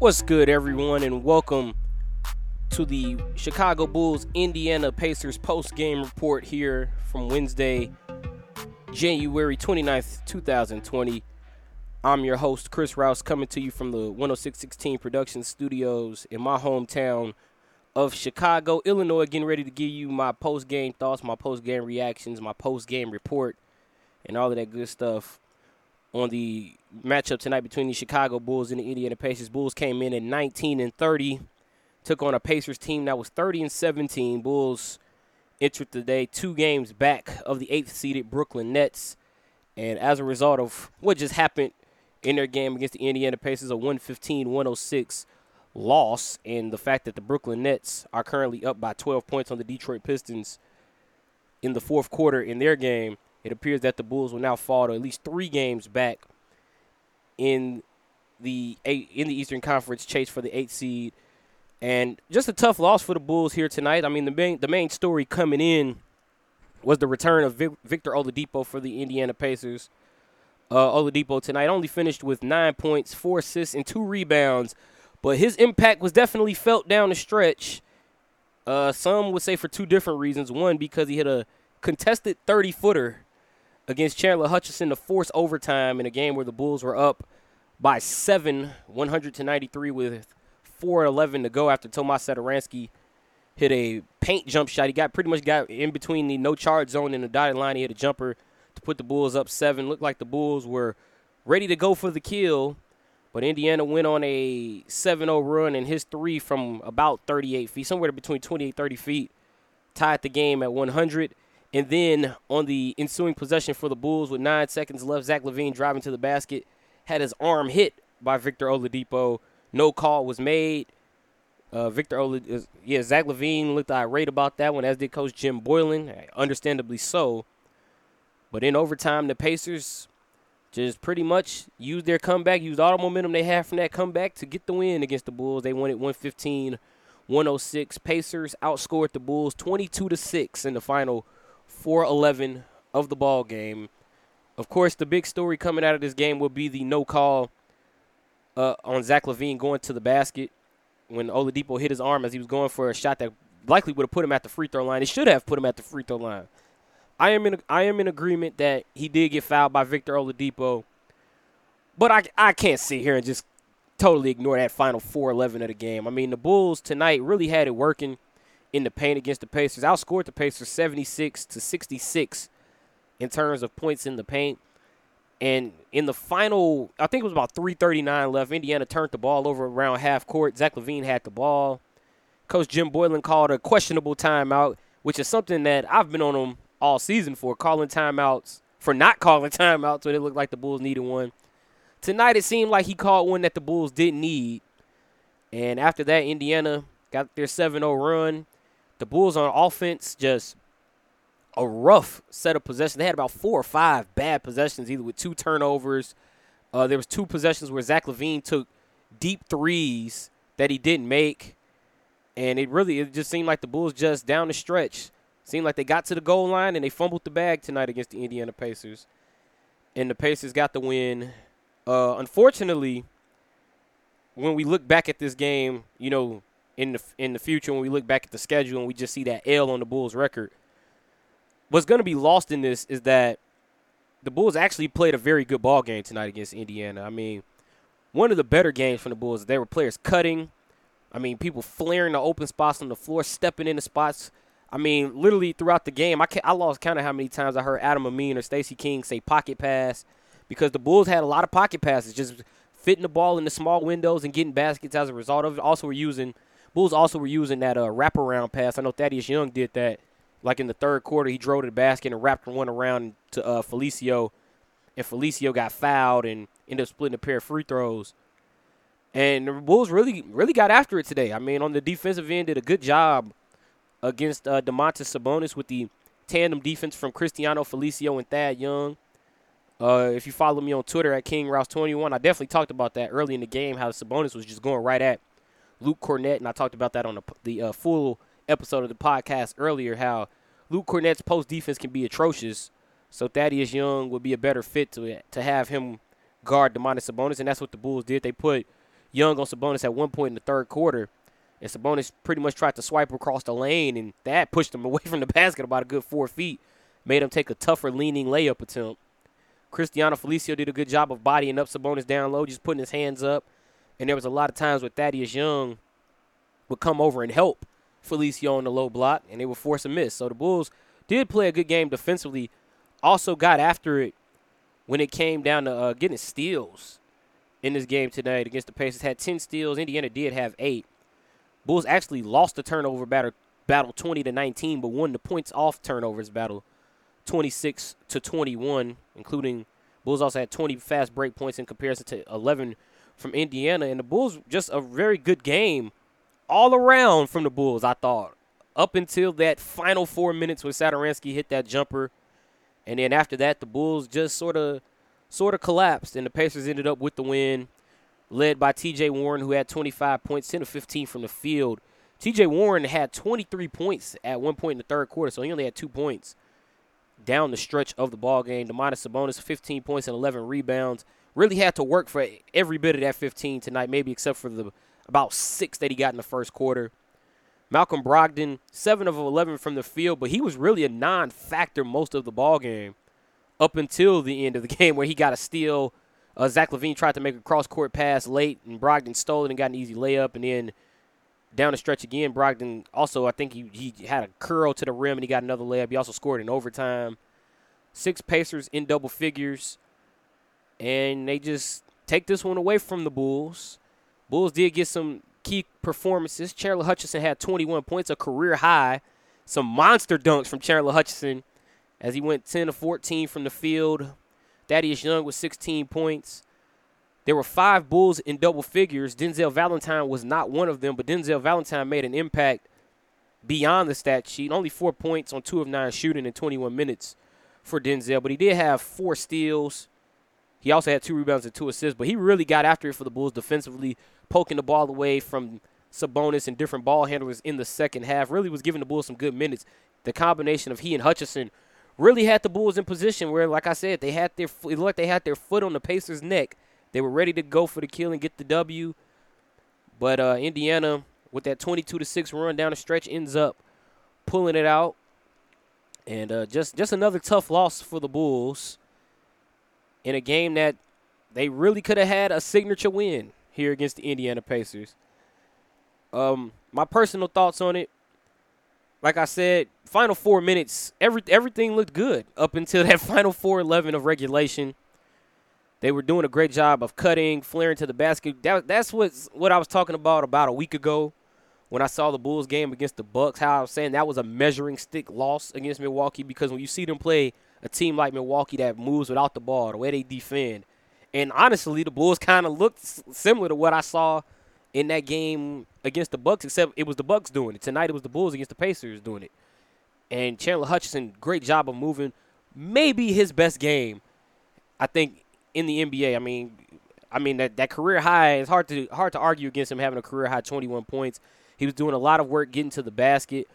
What's good, everyone, and welcome to the Chicago Bulls Indiana Pacers post game report here from Wednesday, January 29th, 2020. I'm your host, Chris Rouse, coming to you from the 10616 Production Studios in my hometown of Chicago, Illinois, getting ready to give you my post game thoughts, my post game reactions, my post game report, and all of that good stuff on the matchup tonight between the Chicago Bulls and the Indiana Pacers. Bulls came in at 19 and 30, took on a Pacers team that was 30 and 17. Bulls entered the day two games back of the eighth seeded Brooklyn Nets, and as a result of what just happened in their game against the Indiana Pacers, a 115-106 loss, and the fact that the Brooklyn Nets are currently up by 12 points on the Detroit Pistons in the fourth quarter in their game it appears that the Bulls will now fall to at least three games back in the eight, in the Eastern Conference chase for the eighth seed, and just a tough loss for the Bulls here tonight. I mean, the main the main story coming in was the return of Vic, Victor Oladipo for the Indiana Pacers. Uh, Oladipo tonight only finished with nine points, four assists, and two rebounds, but his impact was definitely felt down the stretch. Uh, some would say for two different reasons. One, because he hit a contested 30 footer against Chandler Hutchison to force overtime in a game where the Bulls were up by seven, 100 to 93, with 4 11 to go after Tomas Satoransky hit a paint jump shot. He got pretty much got in between the no charge zone and the dotted line. He hit a jumper to put the Bulls up seven. Looked like the Bulls were ready to go for the kill, but Indiana went on a 7-0 run, and his three from about 38 feet, somewhere between 28 30 feet, tied the game at 100. And then on the ensuing possession for the Bulls with nine seconds left, Zach LaVine driving to the basket had his arm hit by Victor Oladipo. No call was made. Uh, Victor Oladipo, yeah, Zach LaVine looked irate about that one, as did Coach Jim Boylen, understandably so. But in overtime, the Pacers just pretty much used their comeback, used all the momentum they had from that comeback to get the win against the Bulls. They won it 115 106. Pacers outscored the Bulls 22 to 6 in the final 4-11 of the ball game. Of course, the big story coming out of this game will be the no call uh, on Zach LaVine going to the basket when Oladipo hit his arm as he was going for a shot that likely would have put him at the free throw line. It should have put him at the free throw line. I am in I am in agreement that he did get fouled by Victor Oladipo, but I I can't sit here and just totally ignore that final 4-11 of the game. I mean, the Bulls tonight really had it working in the paint against the Pacers. I outscored the Pacers 76 to 66 in terms of points in the paint. And in the final, I think it was about 3:39 left. Indiana turned the ball over around half court. Zach LaVine had the ball. Coach Jim Boylen called a questionable timeout, which is something that I've been on him all season for, calling timeouts for not calling timeouts when it looked like the Bulls needed one. Tonight it seemed like he called one that the Bulls didn't need. And after that, Indiana got their 7-0 run. The Bulls on offense just a rough set of possessions. They had about four or five bad possessions, either with two turnovers. Uh, there was two possessions where Zach LaVine took deep threes that he didn't make, and it really it just seemed like the Bulls just down the stretch seemed like they got to the goal line and they fumbled the bag tonight against the Indiana Pacers, and the Pacers got the win. Uh, unfortunately, when we look back at this game, you know in the in the future when we look back at the schedule and we just see that L on the Bulls record. What's going to be lost in this is that the Bulls actually played a very good ball game tonight against Indiana. I mean, one of the better games from the Bulls. There were players cutting. I mean, people flaring the open spots on the floor, stepping in the spots. I mean, literally throughout the game, I I lost count of how many times I heard Adam Amin or Stacey King say pocket pass because the Bulls had a lot of pocket passes, just fitting the ball in the small windows and getting baskets as a result of it. Also, were using – Bulls also were using that uh, wraparound pass. I know Thaddeus Young did that. Like in the third quarter, he drove to the basket and wrapped one around to uh, Felicio, and Felicio got fouled and ended up splitting a pair of free throws. And the Bulls really, really got after it today. I mean, on the defensive end, did a good job against uh, Domantas Sabonis with the tandem defense from Cristiano Felicio and Thad Young. Uh, if you follow me on Twitter at King Rouse 21, I definitely talked about that early in the game. How Sabonis was just going right at Luke Kornet, and I talked about that on the, the uh, full episode of the podcast earlier. How Luke Kornet's post defense can be atrocious, so Thaddeus Young would be a better fit to to have him guard Domantas Sabonis, and that's what the Bulls did. They put Young on Sabonis at one point in the third quarter. And Sabonis pretty much tried to swipe across the lane, and that pushed him away from the basket about a good four feet. Made him take a tougher leaning layup attempt. Cristiano Felicio did a good job of bodying up Sabonis down low, just putting his hands up. And there was a lot of times where Thaddeus Young would come over and help Felicio on the low block, and they would force a miss. So the Bulls did play a good game defensively. Also got after it when it came down to uh, getting steals in this game tonight against the Pacers. Had 10 steals. Indiana did have eight. Bulls actually lost the turnover battle, battle 20 to 19, but won the points off turnovers battle 26 to 21, including Bulls also had 20 fast break points in comparison to 11 from Indiana. And the Bulls just a very good game all around from the Bulls, I thought. Up until that final four minutes when Satoransky hit that jumper. And then after that, the Bulls just sort of sort of collapsed, and the Pacers ended up with the win, led by T.J. Warren, who had 25 points, 10 of 15 from the field. T.J. Warren had 23 points at one point in the third quarter, so he only had two points down the stretch of the ball game. Domantas Sabonis, 15 points and 11 rebounds. Really had to work for every bit of that 15 tonight, maybe except for the about six that he got in the first quarter. Malcolm Brogdon, seven of 11 from the field, but he was really a non-factor most of the ball game up until the end of the game where he got a steal. Uh, Zach LaVine tried to make a cross-court pass late, and Brogdon stole it and got an easy layup. And then down the stretch again, Brogdon also, I think he, he had a curl to the rim and he got another layup. He also scored in overtime. Six Pacers in double figures, and they just take this one away from the Bulls. Bulls did get some key performances. Chandler Hutchinson had 21 points, a career high. Some monster dunks from Chandler Hutchinson as he went 10 to 14 from the field. Thaddeus Young with 16 points. There were five Bulls in double figures. Denzel Valentine was not one of them, but Denzel Valentine made an impact beyond the stat sheet. Only four points on two of nine shooting in 21 minutes for Denzel, but he did have four steals. He also had two rebounds and two assists, but he really got after it for the Bulls defensively, poking the ball away from Sabonis and different ball handlers in the second half. Really was giving the Bulls some good minutes. The combination of he and Hutchison really had the Bulls in position where, like I said, they had their it looked like they had their foot on the Pacers' neck. They were ready to go for the kill and get the W. But uh, Indiana, with that 22 to six run down the stretch, ends up pulling it out. And uh, just just another tough loss for the Bulls in a game that they really could have had a signature win here against the Indiana Pacers. Um, my personal thoughts on it like I said, final four minutes, every everything looked good up until that final four eleven of regulation. They were doing a great job of cutting, flaring to the basket. That, that's what what I was talking about about a week ago when I saw the Bulls game against the Bucks. How I was saying that was a measuring stick loss against Milwaukee because when you see them play a team like Milwaukee that moves without the ball, the way they defend, and honestly, the Bulls kind of looked similar to what I saw in that game against the Bucks, except it was the Bucks doing it. Tonight it was the Bulls against the Pacers doing it. And Chandler Hutchison, great job of moving. Maybe his best game, I think, in the NBA. I mean, I mean that, that career high. is hard to hard to argue against him having a career high 21 points. He was doing a lot of work getting to the basket.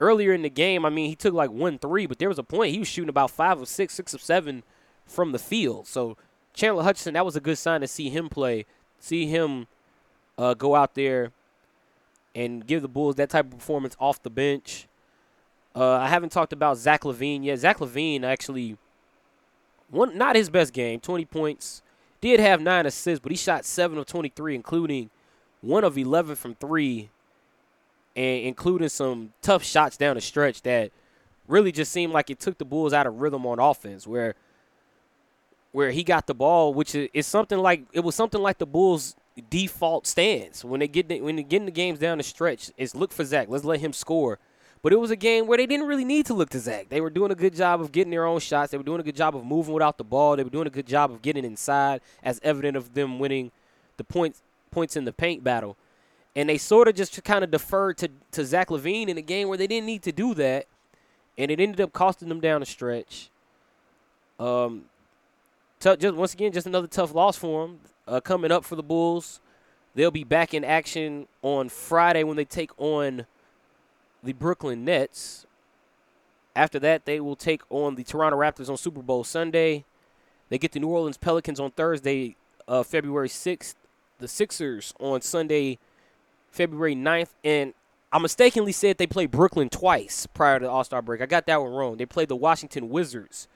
Earlier in the game, I mean, he took like one three, but there was a point he was shooting about five of six, six of seven from the field. So Chandler Hutchinson, that was a good sign to see him play, see him uh, go out there and give the Bulls that type of performance off the bench. Uh, I haven't talked about Zach LaVine yet. Zach LaVine actually, one not his best game, 20 points. Did have nine assists, but he shot seven of 23, including one of 11 from three, and including some tough shots down the stretch that really just seemed like it took the Bulls out of rhythm on offense. Where where he got the ball, which is, something like it was something like the Bulls default stance when they get the, when they get in the games down the stretch is look for Zach. Let's let him score. But it was a game where they didn't really need to look to Zach. They were doing a good job of getting their own shots. They were doing a good job of moving without the ball. They were doing a good job of getting inside, as evident of them winning the points points in the paint battle. And they sort of just kind of deferred to, to Zach LaVine in a game where they didn't need to do that. And it ended up costing them down the stretch. Um, just once again, just another tough loss for them uh, coming up for the Bulls. They'll be back in action on Friday when they take on the Brooklyn Nets. After that, they will take on the Toronto Raptors on Super Bowl Sunday. They get the New Orleans Pelicans on Thursday, uh, February 6th. the Sixers on Sunday, February 9th, and I mistakenly said they played Brooklyn twice prior to the All Star break. I got that one wrong. They played the Washington Wizards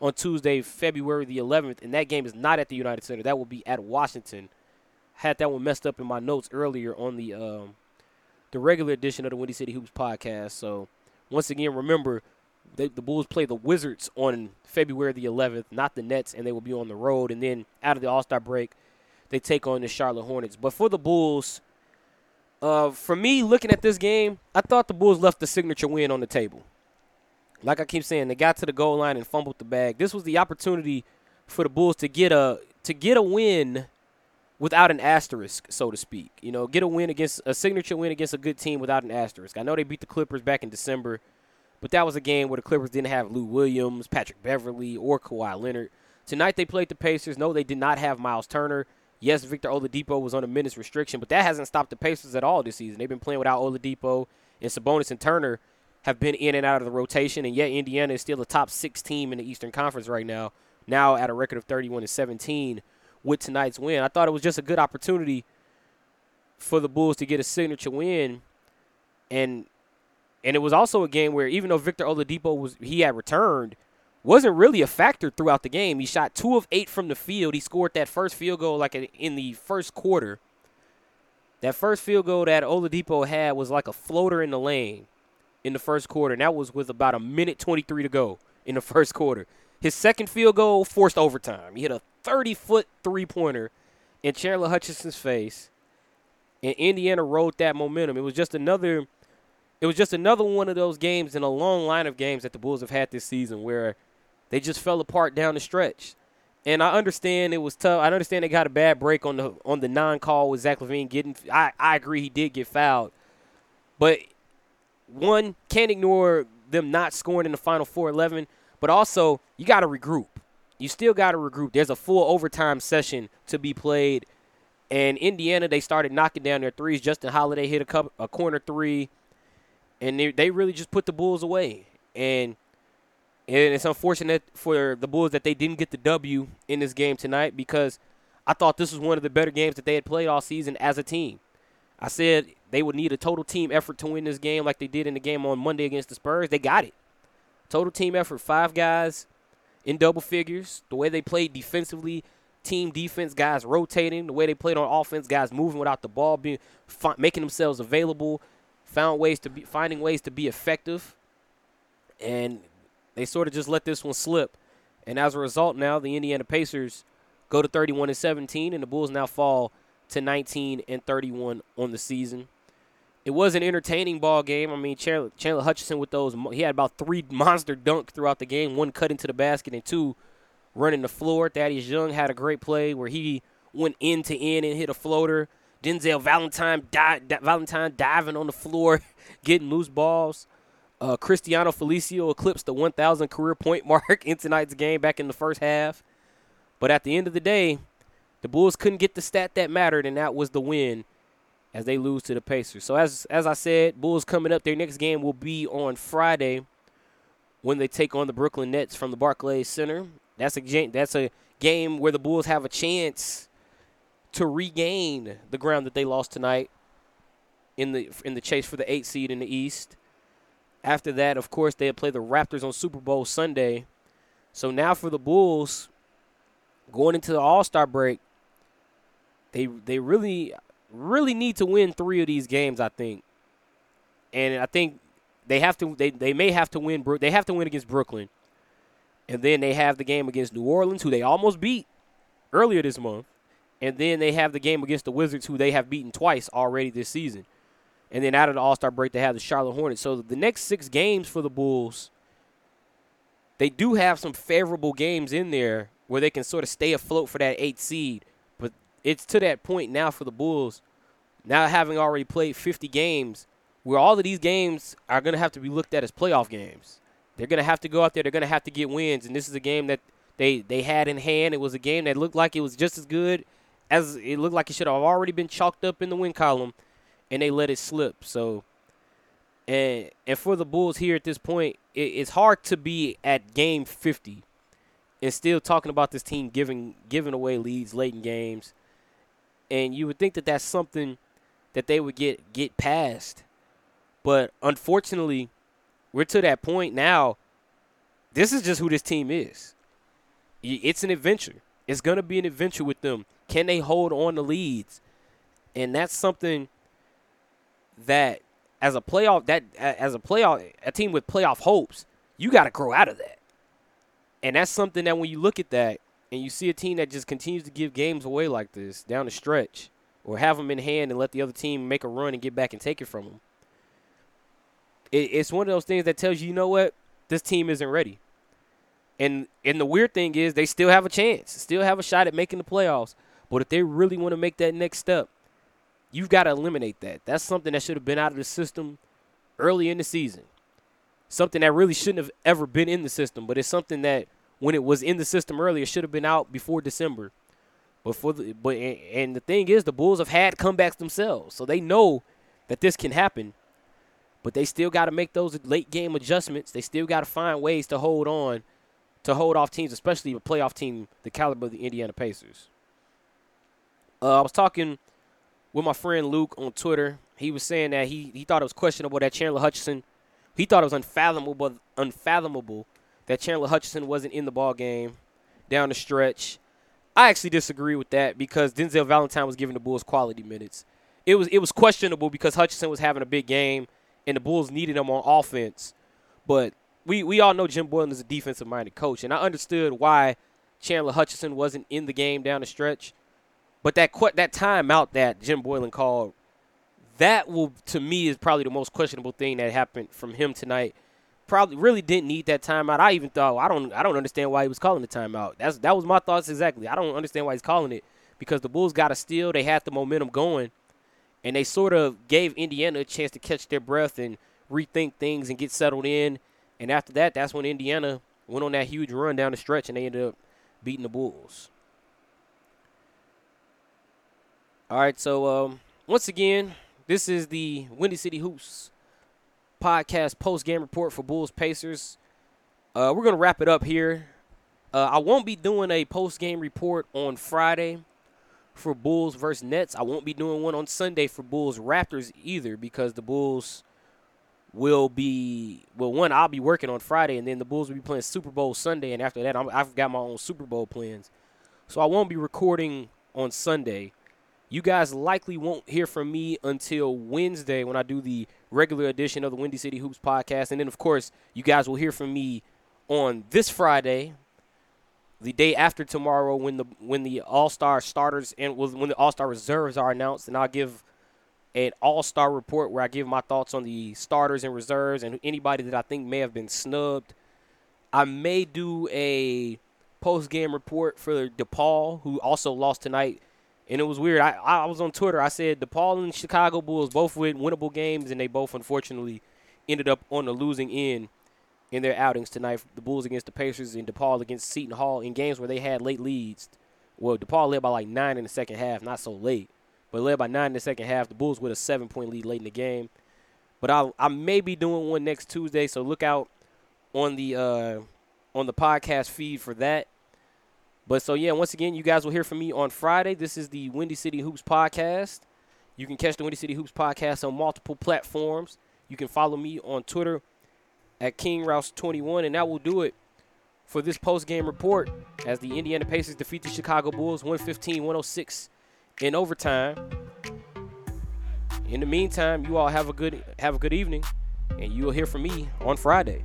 on Tuesday, February the 11th, and that game is not at the United Center. That will be at Washington. Had that one messed up in my notes earlier on the um, the regular edition of the Windy City Hoops podcast. So once again, remember they, the Bulls play the Wizards on February the 11th, not the Nets, and they will be on the road. And then out of the All Star break, they take on the Charlotte Hornets. But for the Bulls, uh, for me, looking at this game, I thought the Bulls left the signature win on the table. Like I keep saying, they got to the goal line and fumbled the bag. This was the opportunity for the Bulls to get a to get a win without an asterisk, so to speak. You know, get a win against a signature win against a good team without an asterisk. I know they beat the Clippers back in December, but that was a game where the Clippers didn't have Lou Williams, Patrick Beverley, or Kawhi Leonard. Tonight they played the Pacers. No, they did not have Miles Turner. Yes, Victor Oladipo was on a minutes restriction, but that hasn't stopped the Pacers at all this season. They've been playing without Oladipo, and Sabonis and Turner have been in and out of the rotation, and yet Indiana is still a top six team in the Eastern Conference right now. Now at a record of 31 and 17 with tonight's win. I thought it was just a good opportunity for the Bulls to get a signature win, and and it was also a game where even though Victor Oladipo was he had returned, wasn't really a factor throughout the game. He shot two of eight from the field. He scored that first field goal like in the first quarter. That first field goal that Oladipo had was like a floater in the lane in the first quarter, and that was with about a minute 23 to go in the first quarter. His second field goal forced overtime. He hit a 30 foot three pointer in Chandler Hutchinson's face, and Indiana rode that momentum. It was just another. It was just another one of those games in a long line of games that the Bulls have had this season where they just fell apart down the stretch. And I understand it was tough. I understand they got a bad break on the on the non-call with Zach LaVine getting. I I agree he did get fouled, but one can't ignore them not scoring in the final four eleven. But also you got to regroup. You still got to regroup. There's a full overtime session to be played. And Indiana, they started knocking down their threes. Justin Holiday hit a, couple, a corner three, and they, they really just put the Bulls away. And and it's unfortunate for the Bulls that they didn't get the W in this game tonight because I thought this was one of the better games that they had played all season as a team. I said they would need a total team effort to win this game like they did in the game on Monday against the Spurs. They got it. Total team effort, five guys in double figures. The way they played defensively, team defense, guys rotating. The way they played on offense, guys moving without the ball, being making themselves available, found ways to be finding ways to be effective. And they sort of just let this one slip. And as a result, now the Indiana Pacers go to 31 and 17, and the Bulls now fall to 19 and 31 on the season. It was an entertaining ball game. I mean, Chandler, Chandler Hutchison with those, he had about three monster dunk throughout the game, one cut into the basket and two running the floor. Thaddeus Young had a great play where he went end to end and hit a floater. Denzel Valentine, di- Valentine diving on the floor, getting loose balls. Uh, Cristiano Felicio eclipsed the 1,000 career point mark in tonight's game back in the first half. But at the end of the day, the Bulls couldn't get the stat that mattered, and that was the win as they lose to the Pacers. So as as I said, Bulls coming up. Their next game will be on Friday when they take on the Brooklyn Nets from the Barclays Center. That's a that's a game where the Bulls have a chance to regain the ground that they lost tonight in the in the chase for the eight seed in the East. After that, of course, they'll play the Raptors on Super Bowl Sunday. So now for the Bulls, going into the All Star break, they they really really need to win three of these games. I think, and I think they have to. They they may have to win. They have to win against Brooklyn, and then they have the game against New Orleans, who they almost beat earlier this month, and then they have the game against the Wizards, who they have beaten twice already this season. And then out of the All Star break, they have the Charlotte Hornets. So the next six games for the Bulls, they do have some favorable games in there where they can sort of stay afloat for that eighth seed. But it's to that point now for the Bulls, now having already played 50 games, where all of these games are going to have to be looked at as playoff games. They're going to have to go out there. They're going to have to get wins. And this is a game that they, they had in hand. It was a game that looked like it was just as good as it looked like it should have already been chalked up in the win column and they let it slip. So, and and for the Bulls here at this point, it, it's hard to be at game 50 and still talking about this team giving giving away leads late in games. and you would think that that's something that they would get get past. But unfortunately, we're to that point now. This is just who this team is. It's an adventure. It's going to be an adventure with them. Can they hold on to leads? And that's something that as a playoff that as a playoff a team with playoff hopes, you got to grow out of that. And that's something that when you look at that and you see a team that just continues to give games away like this down the stretch or have them in hand and let the other team make a run and get back and take it from them. It, it's one of those things that tells you, you know what, this team isn't ready. And and the weird thing is they still have a chance, still have a shot at making the playoffs. But if they really want to make that next step, you've got to eliminate that. That's something that should have been out of the system early in the season. Something that really shouldn't have ever been in the system, but it's something that when it was in the system earlier should have been out before December. But for the but and the thing is the Bulls have had comebacks themselves. So they know that this can happen. But they still got to make those late game adjustments. They still got to find ways to hold on to hold off teams, especially a playoff team the caliber of the Indiana Pacers. Uh, I was talking with my friend Luke on Twitter. He was saying that he, he thought it was questionable that Chandler Hutchinson, he thought it was unfathomable, unfathomable that Chandler Hutchinson wasn't in the ball game down the stretch. I actually disagree with that because Denzel Valentine was giving the Bulls quality minutes. It was it was questionable because Hutchinson was having a big game and the Bulls needed him on offense. But we, we all know Jim Boylen is a defensive minded coach, and I understood why Chandler Hutchinson wasn't in the game down the stretch. But that that timeout that Jim Boylen called, that will to me is probably the most questionable thing that happened from him tonight. Probably really didn't need that timeout. I even thought I don't I don't understand why he was calling the timeout. That's that was my thoughts exactly. I don't understand why he's calling it because the Bulls got a steal. They had the momentum going, and they sort of gave Indiana a chance to catch their breath and rethink things and get settled in. And after that, that's when Indiana went on that huge run down the stretch and they ended up beating the Bulls. All right, so um, once again, this is the Windy City Hoops podcast post game report for Bulls Pacers. Uh, we're gonna wrap it up here. Uh, I won't be doing a post game report on Friday for Bulls versus Nets. I won't be doing one on Sunday for Bulls Raptors either because the Bulls will be well. One, I'll be working on Friday, and then the Bulls will be playing Super Bowl Sunday, and after that, i have got my own Super Bowl plans, so I won't be recording on Sunday. You guys likely won't hear from me until Wednesday when I do the regular edition of the Windy City Hoops podcast, and then of course you guys will hear from me on this Friday, the day after tomorrow when the when the All Star starters and when the All Star reserves are announced, and I'll give an all-star report where I give my thoughts on the starters and reserves and anybody that I think may have been snubbed. I may do a post-game report for DePaul, who also lost tonight. And it was weird. I, I was on Twitter. I said DePaul and Chicago Bulls both win winnable games, and they both unfortunately ended up on the losing end in their outings tonight. The Bulls against the Pacers and DePaul against Seton Hall in games where they had late leads. Well, DePaul led by like nine in the second half, not so late but led by nine in the second half. The Bulls with a seven point lead late in the game. But I I may be doing one next Tuesday, so look out on the uh, on the podcast feed for that. But so yeah, once again, you guys will hear from me on Friday. This is the Windy City Hoops podcast. You can catch the Windy City Hoops podcast on multiple platforms. You can follow me on Twitter at King Rouse 21 and that will do it for this post game report as the Indiana Pacers defeat the Chicago Bulls 115 106 in overtime. In the meantime, you all have a good have a good evening, and you will hear from me on Friday.